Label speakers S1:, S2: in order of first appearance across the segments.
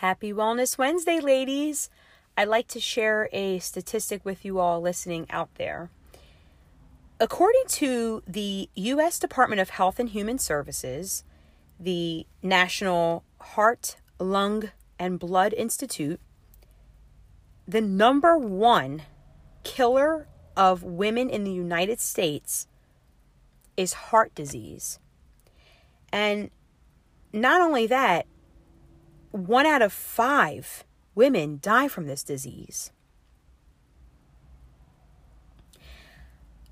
S1: Happy Wellness Wednesday, ladies. I'd like to share a statistic with you all listening out there. According to the U.S. Department of Health and Human Services, the National Heart, Lung, and Blood Institute, the number one killer of women in the United States is heart disease. And not only that, one out of five women die from this disease.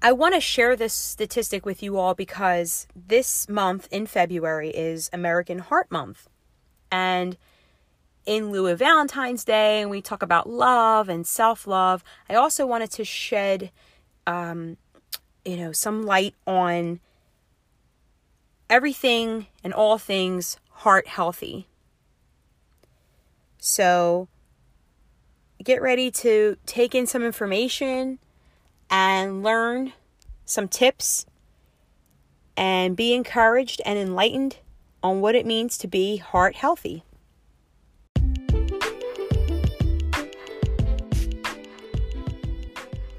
S1: I want to share this statistic with you all because this month in February is American Heart Month. And in lieu of Valentine's Day, and we talk about love and self love, I also wanted to shed, um, you know, some light on everything and all things heart healthy. So get ready to take in some information and learn some tips and be encouraged and enlightened on what it means to be heart healthy.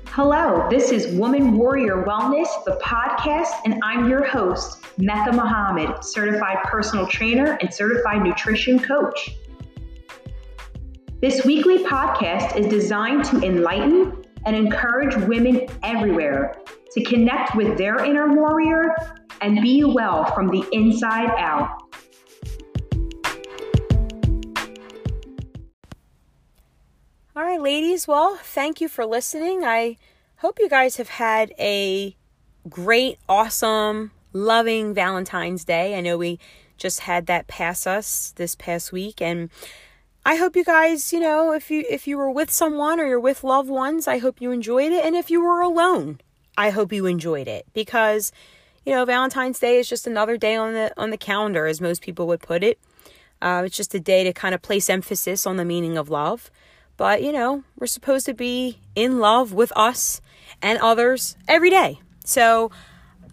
S2: Hello, this is Woman Warrior Wellness, the podcast, and I'm your host, Mecca Muhammad, certified personal trainer and certified nutrition coach. This weekly podcast is designed to enlighten and encourage women everywhere to connect with their inner warrior and be well from the inside out.
S1: All right, ladies. Well, thank you for listening. I hope you guys have had a great, awesome, loving Valentine's Day. I know we just had that pass us this past week and I hope you guys, you know, if you if you were with someone or you're with loved ones, I hope you enjoyed it. And if you were alone, I hope you enjoyed it because, you know, Valentine's Day is just another day on the on the calendar, as most people would put it. Uh, it's just a day to kind of place emphasis on the meaning of love. But you know, we're supposed to be in love with us and others every day. So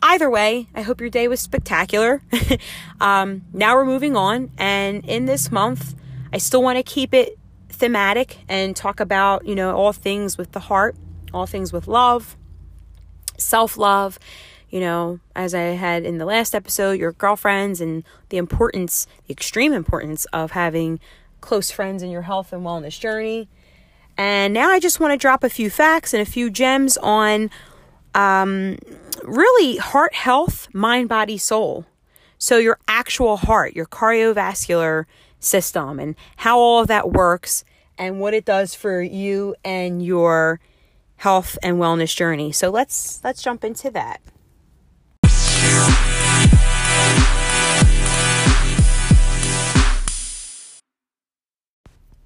S1: either way, I hope your day was spectacular. um, now we're moving on, and in this month I still want to keep it thematic and talk about, you know, all things with the heart, all things with love, self love, you know, as I had in the last episode, your girlfriends and the importance, the extreme importance of having close friends in your health and wellness journey. And now I just want to drop a few facts and a few gems on um, really heart health, mind, body, soul. So, your actual heart, your cardiovascular system and how all of that works and what it does for you and your health and wellness journey. So let's let's jump into that.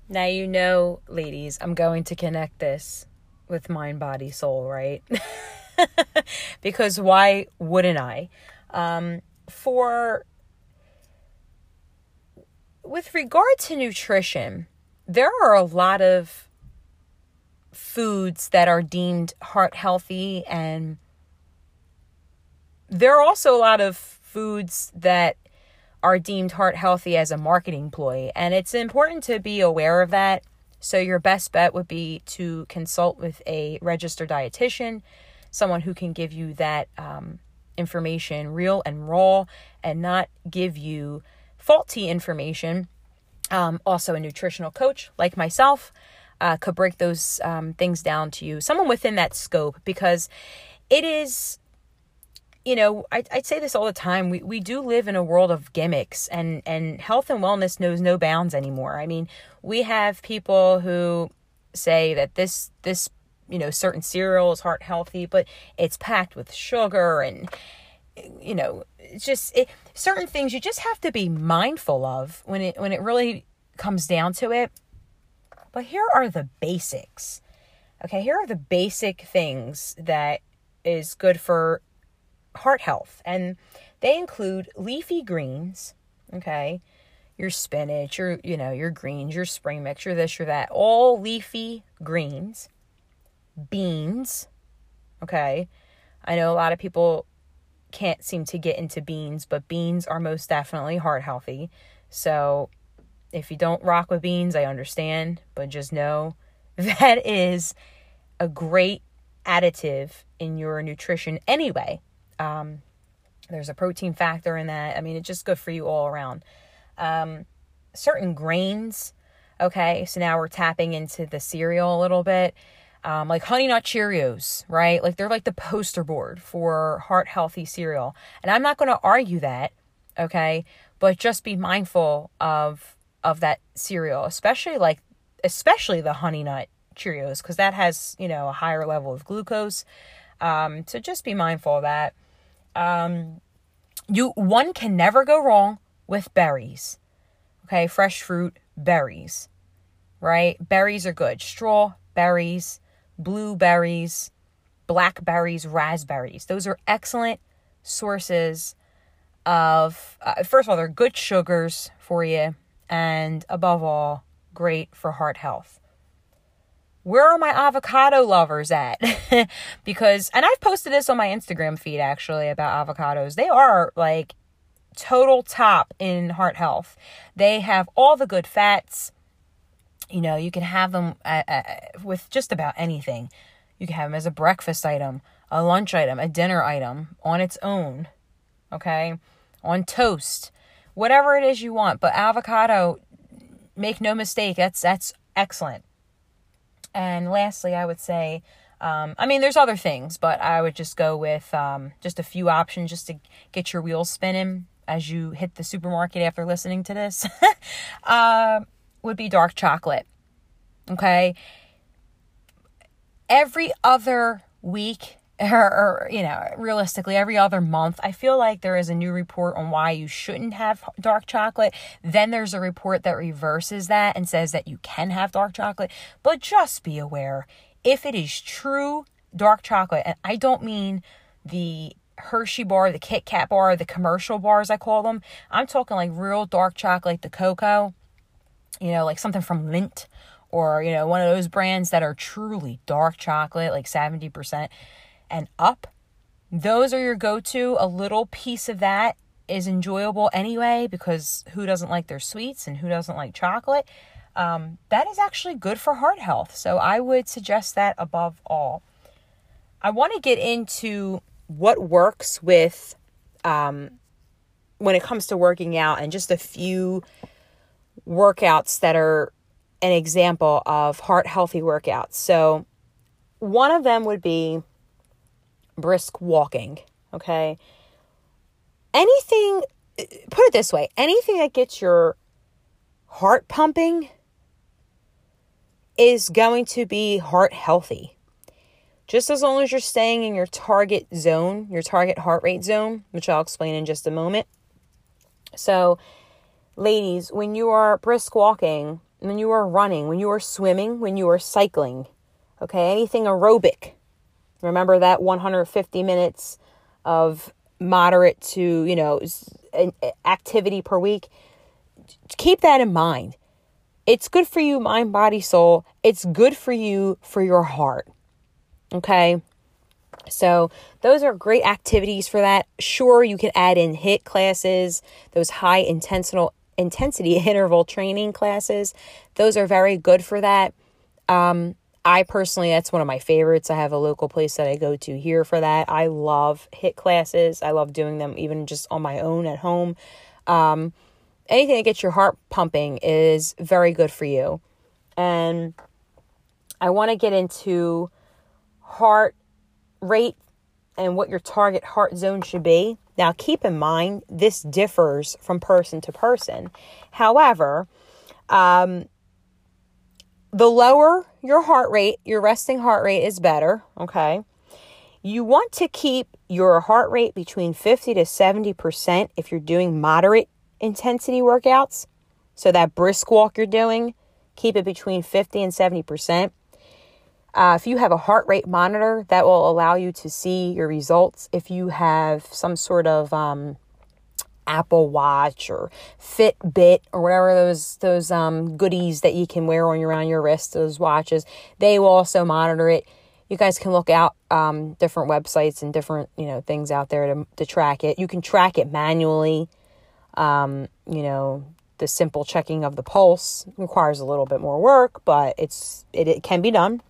S1: Now you know, ladies, I'm going to connect this with mind, body, soul, right? because why wouldn't I? Um, for with regard to nutrition, there are a lot of foods that are deemed heart healthy, and there are also a lot of foods that are deemed heart healthy as a marketing ploy. And it's important to be aware of that. So, your best bet would be to consult with a registered dietitian, someone who can give you that um, information real and raw and not give you faulty information. Um, also, a nutritional coach like myself uh, could break those um, things down to you, someone within that scope, because it is you know, I, I'd say this all the time. We, we do live in a world of gimmicks, and, and health and wellness knows no bounds anymore. I mean, we have people who say that this this you know certain cereal is heart healthy, but it's packed with sugar and you know it's just it, certain things you just have to be mindful of when it when it really comes down to it. But here are the basics. Okay here are the basic things that is good for heart health. And they include leafy greens okay? Your spinach your you know your greens your spring mix your this your that all leafy greens. Beans okay? I know a lot of people can't seem to get into beans, but beans are most definitely heart healthy. So, If you don't rock with beans, I understand, but just know that is a great additive in your nutrition anyway. Um, there's a protein factor in that. I mean, it's just good for you all around. Um, certain grains, okay, so now we're tapping into the cereal a little bit. Um, like Honey Nut Cheerios, right? Like they're like the poster board for heart healthy cereal. And I'm not going to argue that, okay? But just be mindful of of that cereal, especially like especially the Honey Nut Cheerios because that has, you know, a higher level of glucose. Um, so just be mindful of that. Um, you one can never go wrong with berries. Okay, fresh fruit, berries. Right? Berries are good. Strawberries, blueberries, blackberries, raspberries. Those are excellent sources of uh, first of all, they're good sugars for you and above all, great for heart health where are my avocado lovers at? because, and I've posted this on my Instagram feed actually about avocados. They are like total top in heart health. They have all the good fats. You know, you can have them at, at, with just about anything. You can have them as a breakfast item, a lunch item, a dinner item on its own. Okay? On toast. Whatever it is you want, but avocado make no mistake, that's that's excellent. And lastly, I would say, um, I mean, there's other things, but I would just go with um, just a few options just to get your wheels spinning as you hit the supermarket after listening to this. uh, would be dark chocolate. Okay. Every other week, or, or, you know, realistically, every other month, I feel like there is a new report on why you shouldn't have dark chocolate. Then there's a report that reverses that and says that you can have dark chocolate. But just be aware if it is true dark chocolate, and I don't mean the Hershey bar, the Kit Kat bar, the commercial bars, I call them. I'm talking like real dark chocolate, the cocoa, you know, like something from Lindt or, you know, one of those brands that are truly dark chocolate, like 70% and up. Those are your go to. A little piece of that is enjoyable anyway because who doesn't like their sweets and who doesn't like chocolate? Um, that is actually good for heart health. So I would suggest that above all. I want to get into what works with um, when it comes to working out and just a few workouts that are an example of heart healthy workouts. So one of them would be brisk walking, okay? Anything, put it this way anything that gets your heart pumping is going to be heart healthy. Just as long as you're staying in your target zone, your target heart rate zone, which I'll explain in just a moment. So, ladies, when you are brisk walking, when you are running, when you are swimming, when you are cycling, okay, anything aerobic, Remember that 150 minutes of moderate to, you know, activity per week. Keep that in mind. It's good for you, mind, body, soul. It's good for you for your heart. Okay? So, those are great activities for that. Sure, you can add in HIIT classes, those high intentional intensity interval training classes. Those are very good for that. Um, I personally, that's one of my favorites. I have a local place that I go to here for that. I love HIIT classes. I love doing them even just on my own at home. Um, anything that gets your heart pumping is very good for you. And I want to get into heart rate and what your target heart zone should be. Now, keep in mind, this differs from person to person. However, um, the lower your heart rate, your resting heart rate is better, okay? You want to keep your heart rate between 50 to 70% if you're doing moderate intensity workouts. So that brisk walk you're doing, keep it between 50 and 70%. Uh, if you have a heart rate monitor, that will allow you to see your results. If you have some sort of um, Apple Watch or Fitbit or whatever those those um, goodies that you can wear on your your wrist, those watches, they will also monitor it. You guys can look out um, different websites and different you know things out there to to track it. You can track it manually. Um, you know, the simple checking of the pulse requires a little bit more work, but it's it, it can be done.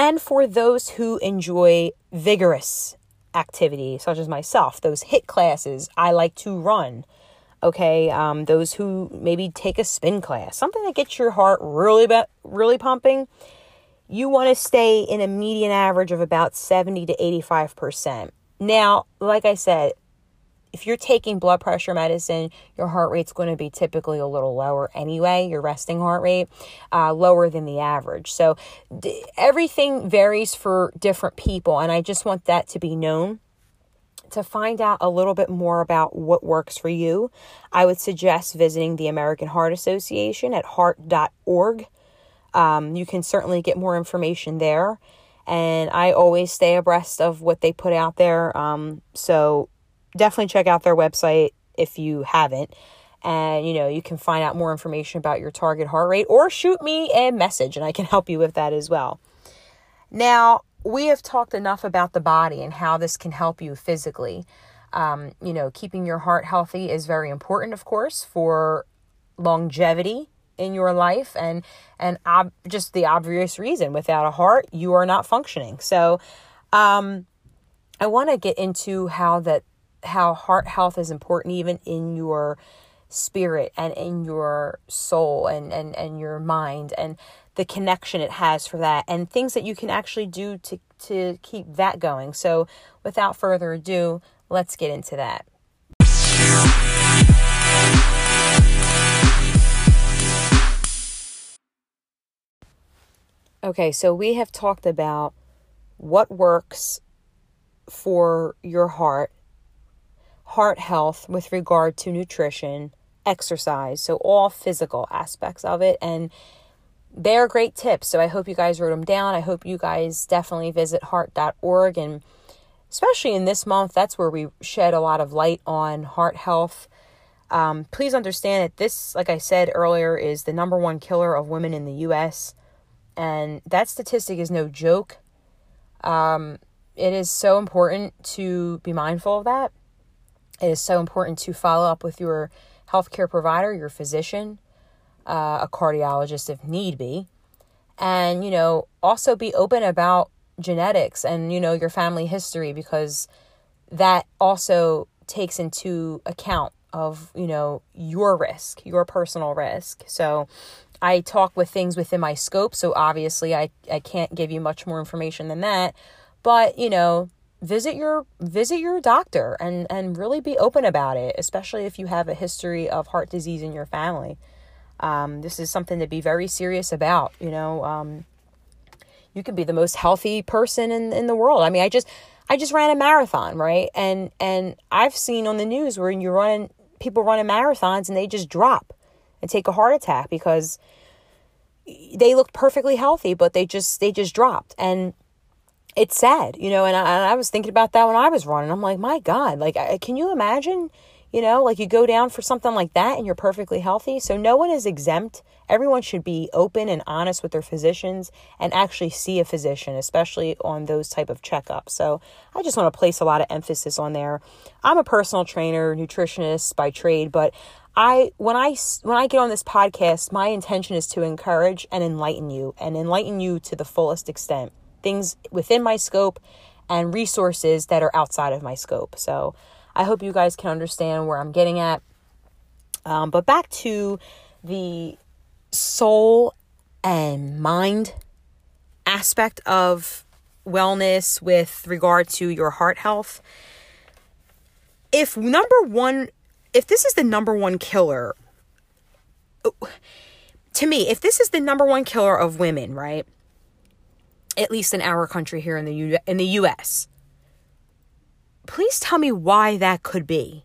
S1: And for those who enjoy vigorous activity, such as myself, those HIIT classes, I like to run. Okay, um, those who maybe take a spin class, something that gets your heart really, really pumping. You want to stay in a median average of about 70 to 85%. Now, like I said, if you're taking blood pressure medicine, your heart rate's going to be typically a little lower anyway, your resting heart rate, uh, lower than the average. So d- everything varies for different people, and I just want that to be known. To find out a little bit more about what works for you, I would suggest visiting the American Heart Association at heart.org. Um, you can certainly get more information there and I always stay abreast of what they put out there. Um, so definitely check out their website if you haven't. And you know, you can find out more information about your target heart rate or shoot me a message and I can help you with that as well. Now, we have talked enough about the body and how this can help you physically. Um, you know, keeping your heart healthy is very important, of course, for longevity in your life and and ob- just the obvious reason without a heart you are not functioning so um i want to get into how that how heart health is important even in your spirit and in your soul and and and your mind and the connection it has for that and things that you can actually do to to keep that going. So without further ado let's get into that. Okay, so we have talked about what works for your heart, heart health with regard to nutrition, exercise, so all physical aspects of it. And they're great tips. So I hope you guys wrote them down. I hope you guys definitely visit heart.org. And especially in this month, that's where we shed a lot of light on heart health. Um, please understand that this, like I said earlier, is the number one killer of women in the U.S. And that statistic is no joke. Um, it is so important to be mindful of that. It is so important to follow up with your healthcare provider, your physician, uh, a cardiologist if need be. And, you know, also be open about genetics and, you know, your family history because that also takes into account of, you know, your risk, your personal risk. So, I talk with things within my scope, so obviously I, I can't give you much more information than that. But, you know, visit your visit your doctor and and really be open about it, especially if you have a history of heart disease in your family. Um, this is something to be very serious about, you know. Um, you could be the most healthy person in, in the world. I mean, I just I just ran a marathon, right? And and I've seen on the news where you run people running marathons and they just drop and take a heart attack because they looked perfectly healthy, but they just they just dropped. And it's sad, you know. And I, and I was thinking about that when I was running. I'm like, my God, like, I, can you imagine? You know, like you go down for something like that and you're perfectly healthy. So no one is exempt. Everyone should be open and honest with their physicians and actually see a physician, especially on those type of checkups. So I just want to place a lot of emphasis on there. I'm a personal trainer, nutritionist by trade, but I when I when I get on this podcast, my intention is to encourage and enlighten you and enlighten you to the fullest extent. Things within my scope and resources that are outside of my scope. So, I hope you guys can understand where I'm getting at. Um, but back to the soul and mind aspect of wellness with regard to your heart health. If number one if this is the number one killer, to me, if this is the number one killer of women, right? At least in our country here in the U- in the US. Please tell me why that could be.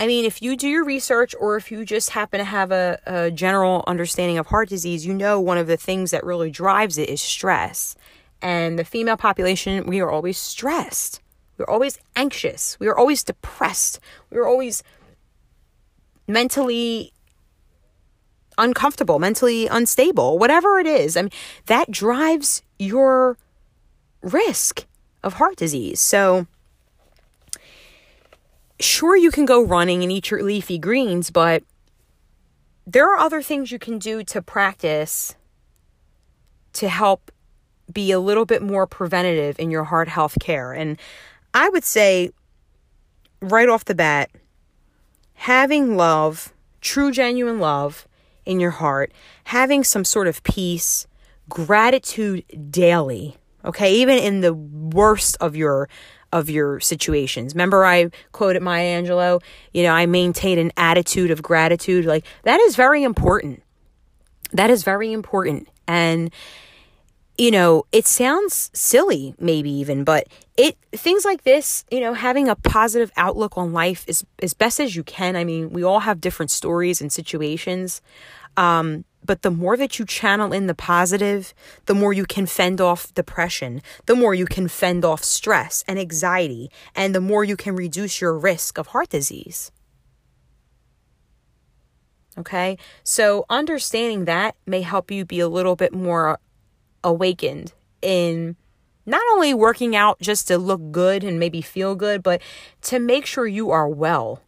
S1: I mean, if you do your research or if you just happen to have a, a general understanding of heart disease, you know one of the things that really drives it is stress. And the female population, we are always stressed. We're always anxious. We are always depressed. We are always mentally uncomfortable, mentally unstable, whatever it is. I mean, that drives your risk of heart disease. So, sure, you can go running and eat your leafy greens, but there are other things you can do to practice to help be a little bit more preventative in your heart health care. And I would say, right off the bat, having love, true, genuine love in your heart, having some sort of peace, gratitude daily, okay, even in the worst of your of your situations. Remember I quoted Maya Angelou, you know, I maintain an attitude of gratitude. Like that is very important. That is very important. And you know, it sounds silly, maybe even, but it things like this, you know, having a positive outlook on life is as best as you can. I mean, we all have different stories and situations. Um, but the more that you channel in the positive, the more you can fend off depression, the more you can fend off stress and anxiety, and the more you can reduce your risk of heart disease. Okay, so understanding that may help you be a little bit more awakened in not only working out just to look good and maybe feel good, but to make sure you are well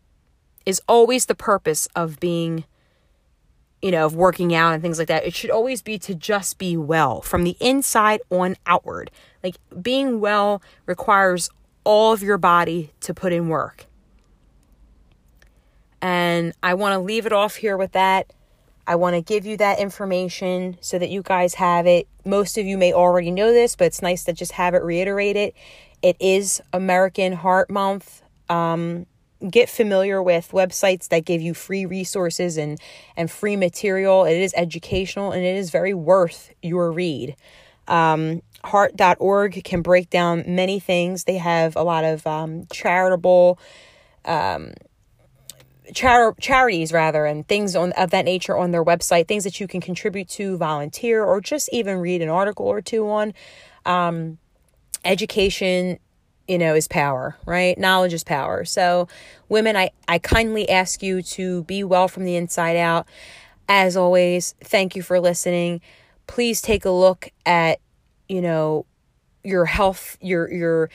S1: is always the purpose of being, you know, of working out and things like that. It should always be to just be well from the inside on outward. Like being well requires all of your body to put in work. And I want to leave it off here with that. I want to give you that information so that you guys have it. Most of you may already know this, but it's nice to just have it reiterated. It is American Heart Month. Um, get familiar with websites that give you free resources and, and free material. It is educational and it is very worth your read. Um, heart.org can break down many things. They have a lot of um, charitable um, char- charities rather and things on, of that nature on their website things that you can contribute to volunteer or just even read an article or two on um, education you know is power right knowledge is power so women i i kindly ask you to be well from the inside out as always thank you for listening please take a look at you know your health your your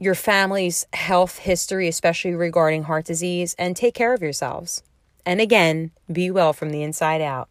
S1: your family's health history, especially regarding heart disease, and take care of yourselves. And again, be well from the inside out.